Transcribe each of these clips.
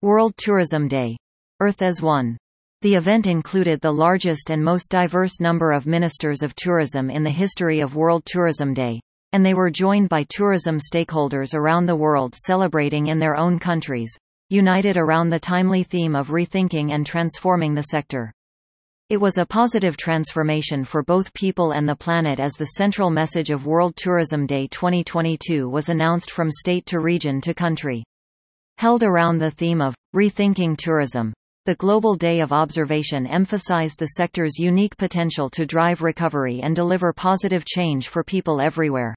World Tourism Day. Earth as One. The event included the largest and most diverse number of ministers of tourism in the history of World Tourism Day, and they were joined by tourism stakeholders around the world celebrating in their own countries, united around the timely theme of rethinking and transforming the sector. It was a positive transformation for both people and the planet as the central message of World Tourism Day 2022 was announced from state to region to country. Held around the theme of rethinking tourism, the Global Day of Observation emphasized the sector's unique potential to drive recovery and deliver positive change for people everywhere.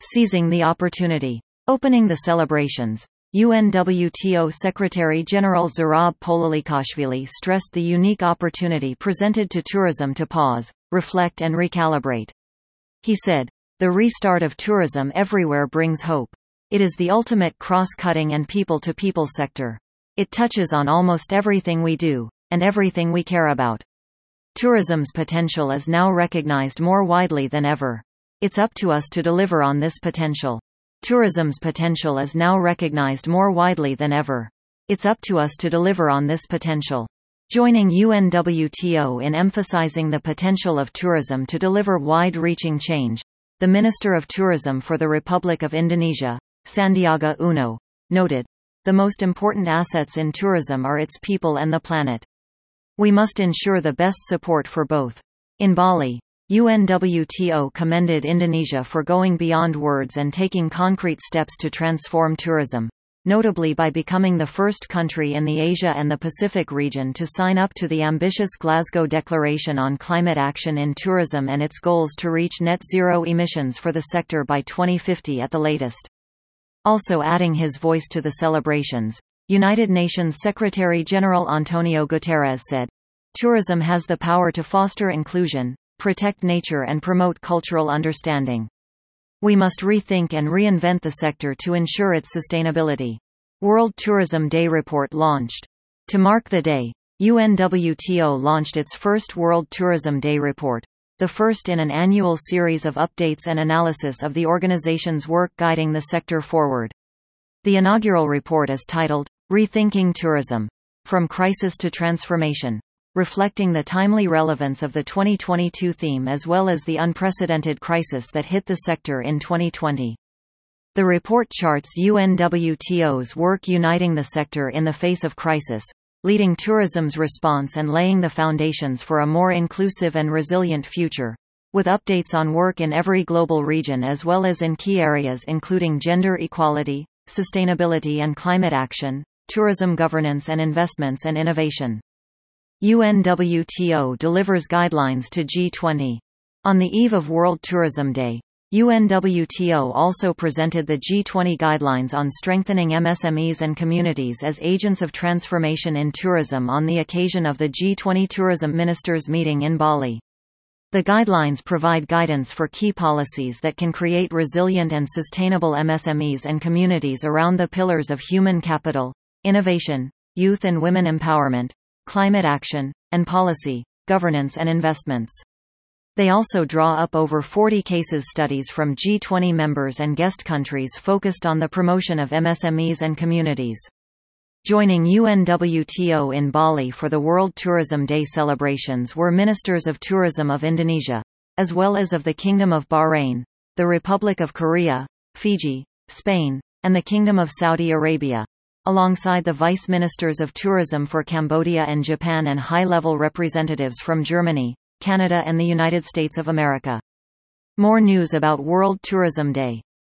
Seizing the opportunity. Opening the celebrations. UNWTO Secretary-General Zurab Pololikashvili stressed the unique opportunity presented to tourism to pause, reflect and recalibrate. He said, The restart of tourism everywhere brings hope. It is the ultimate cross-cutting and people-to-people sector. It touches on almost everything we do, and everything we care about. Tourism's potential is now recognized more widely than ever. It's up to us to deliver on this potential. Tourism's potential is now recognized more widely than ever. It's up to us to deliver on this potential. Joining UNWTO in emphasizing the potential of tourism to deliver wide-reaching change, the Minister of Tourism for the Republic of Indonesia, Sandiaga Uno, noted, the most important assets in tourism are its people and the planet. We must ensure the best support for both. In Bali, UNWTO commended Indonesia for going beyond words and taking concrete steps to transform tourism, notably by becoming the first country in the Asia and the Pacific region to sign up to the ambitious Glasgow Declaration on Climate Action in Tourism and its goals to reach net zero emissions for the sector by 2050 at the latest. Also adding his voice to the celebrations, United Nations Secretary-General Antonio Guterres said, Tourism has the power to foster inclusion, protect nature and promote cultural understanding. We must rethink and reinvent the sector to ensure its sustainability. World Tourism Day report launched. To mark the day, UNWTO launched its first World Tourism Day report the first in an annual series of updates and analysis of the organization's work guiding the sector forward. The inaugural report is titled, Rethinking Tourism. From Crisis to Transformation, reflecting the timely relevance of the 2022 theme as well as the unprecedented crisis that hit the sector in 2020. The report charts UNWTO's work uniting the sector in the face of crisis, leading tourism's response and laying the foundations for a more inclusive and resilient future. With updates on work in every global region as well as in key areas including gender equality, sustainability and climate action, tourism governance and investments and innovation. UNWTO delivers guidelines to G20. On the eve of World Tourism Day, UNWTO also presented the G20 guidelines on strengthening MSMEs and communities as agents of transformation in tourism on the occasion of the G20 Tourism Ministers meeting in Bali. The guidelines provide guidance for key policies that can create resilient and sustainable MSMEs and communities around the pillars of human capital, innovation, youth and women empowerment, climate action, and policy, governance and investments. They also draw up over 40 cases studies from G20 members and guest countries focused on the promotion of MSMEs and communities. Joining UNWTO in Bali for the World Tourism Day celebrations were Ministers of Tourism of Indonesia, as well as of the Kingdom of Bahrain, the Republic of Korea, Fiji, Spain, and the Kingdom of Saudi Arabia, alongside the Vice Ministers of Tourism for Cambodia and Japan and high-level representatives from Germany, Canada and the United States of America. More news about World Tourism Day